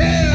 tell.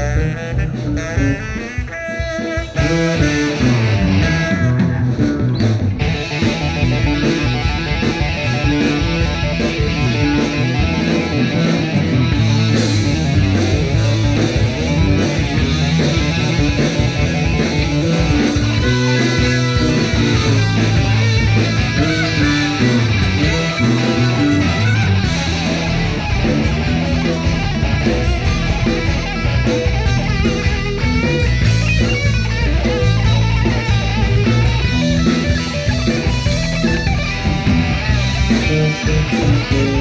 Thank you. You